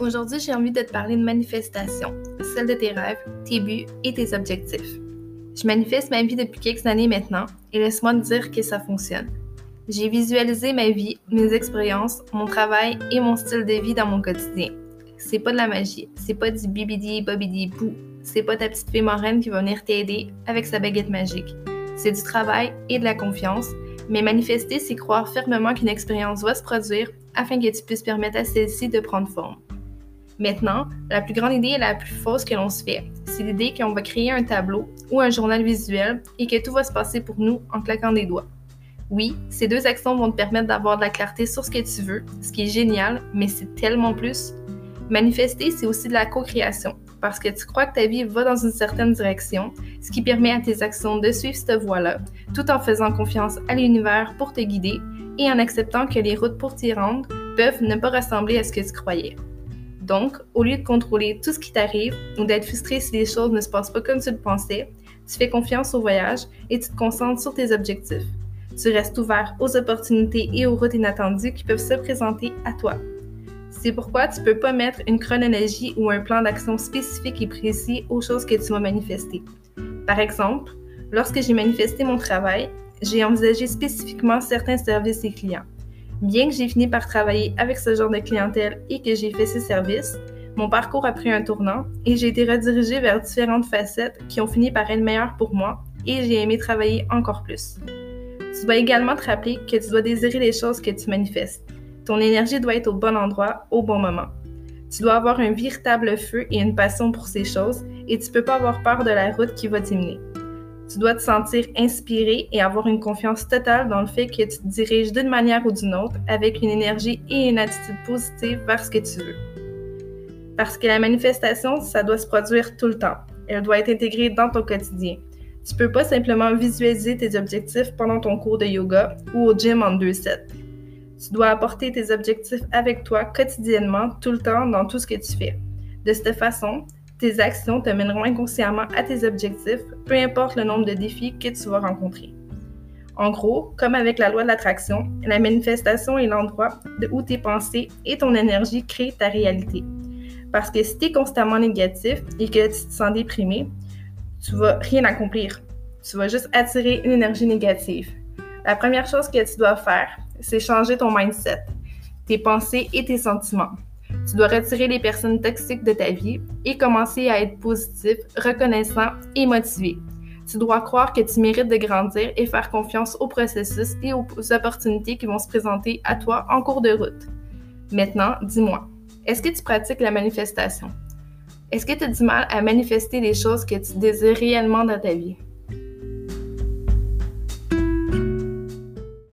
Aujourd'hui, j'ai envie de te parler de manifestation, celle de tes rêves, tes buts et tes objectifs. Je manifeste ma vie depuis quelques années maintenant et laisse-moi te dire que ça fonctionne. J'ai visualisé ma vie, mes expériences, mon travail et mon style de vie dans mon quotidien. C'est pas de la magie, c'est pas du bibidi bobidi bou, c'est pas ta petite fille moraine qui va venir t'aider avec sa baguette magique. C'est du travail et de la confiance, mais manifester, c'est croire fermement qu'une expérience va se produire afin que tu puisses permettre à celle-ci de prendre forme. Maintenant, la plus grande idée et la plus fausse que l'on se fait, c'est l'idée qu'on va créer un tableau ou un journal visuel et que tout va se passer pour nous en claquant des doigts. Oui, ces deux actions vont te permettre d'avoir de la clarté sur ce que tu veux, ce qui est génial, mais c'est tellement plus. Manifester, c'est aussi de la co-création, parce que tu crois que ta vie va dans une certaine direction, ce qui permet à tes actions de suivre cette voie-là, tout en faisant confiance à l'univers pour te guider et en acceptant que les routes pour t'y rendre peuvent ne pas ressembler à ce que tu croyais. Donc, au lieu de contrôler tout ce qui t'arrive ou d'être frustré si les choses ne se passent pas comme tu le pensais, tu fais confiance au voyage et tu te concentres sur tes objectifs. Tu restes ouvert aux opportunités et aux routes inattendues qui peuvent se présenter à toi. C'est pourquoi tu ne peux pas mettre une chronologie ou un plan d'action spécifique et précis aux choses que tu vas manifester. Par exemple, lorsque j'ai manifesté mon travail, j'ai envisagé spécifiquement certains services et clients. Bien que j'ai fini par travailler avec ce genre de clientèle et que j'ai fait ces services, mon parcours a pris un tournant et j'ai été redirigée vers différentes facettes qui ont fini par être meilleures pour moi et j'ai aimé travailler encore plus. Tu dois également te rappeler que tu dois désirer les choses que tu manifestes. Ton énergie doit être au bon endroit, au bon moment. Tu dois avoir un véritable feu et une passion pour ces choses et tu peux pas avoir peur de la route qui va t'éminer. Tu dois te sentir inspiré et avoir une confiance totale dans le fait que tu te diriges d'une manière ou d'une autre avec une énergie et une attitude positive vers ce que tu veux. Parce que la manifestation, ça doit se produire tout le temps. Elle doit être intégrée dans ton quotidien. Tu peux pas simplement visualiser tes objectifs pendant ton cours de yoga ou au gym en deux sets. Tu dois apporter tes objectifs avec toi quotidiennement, tout le temps, dans tout ce que tu fais. De cette façon, tes actions te mèneront inconsciemment à tes objectifs, peu importe le nombre de défis que tu vas rencontrer. En gros, comme avec la loi de l'attraction, la manifestation est l'endroit où tes pensées et ton énergie créent ta réalité. Parce que si tu es constamment négatif et que tu te sens déprimé, tu vas rien accomplir. Tu vas juste attirer une énergie négative. La première chose que tu dois faire, c'est changer ton mindset, tes pensées et tes sentiments. Tu dois retirer les personnes toxiques de ta vie et commencer à être positif, reconnaissant et motivé. Tu dois croire que tu mérites de grandir et faire confiance au processus et aux opportunités qui vont se présenter à toi en cours de route. Maintenant, dis-moi, est-ce que tu pratiques la manifestation? Est-ce que tu as du mal à manifester les choses que tu désires réellement dans ta vie?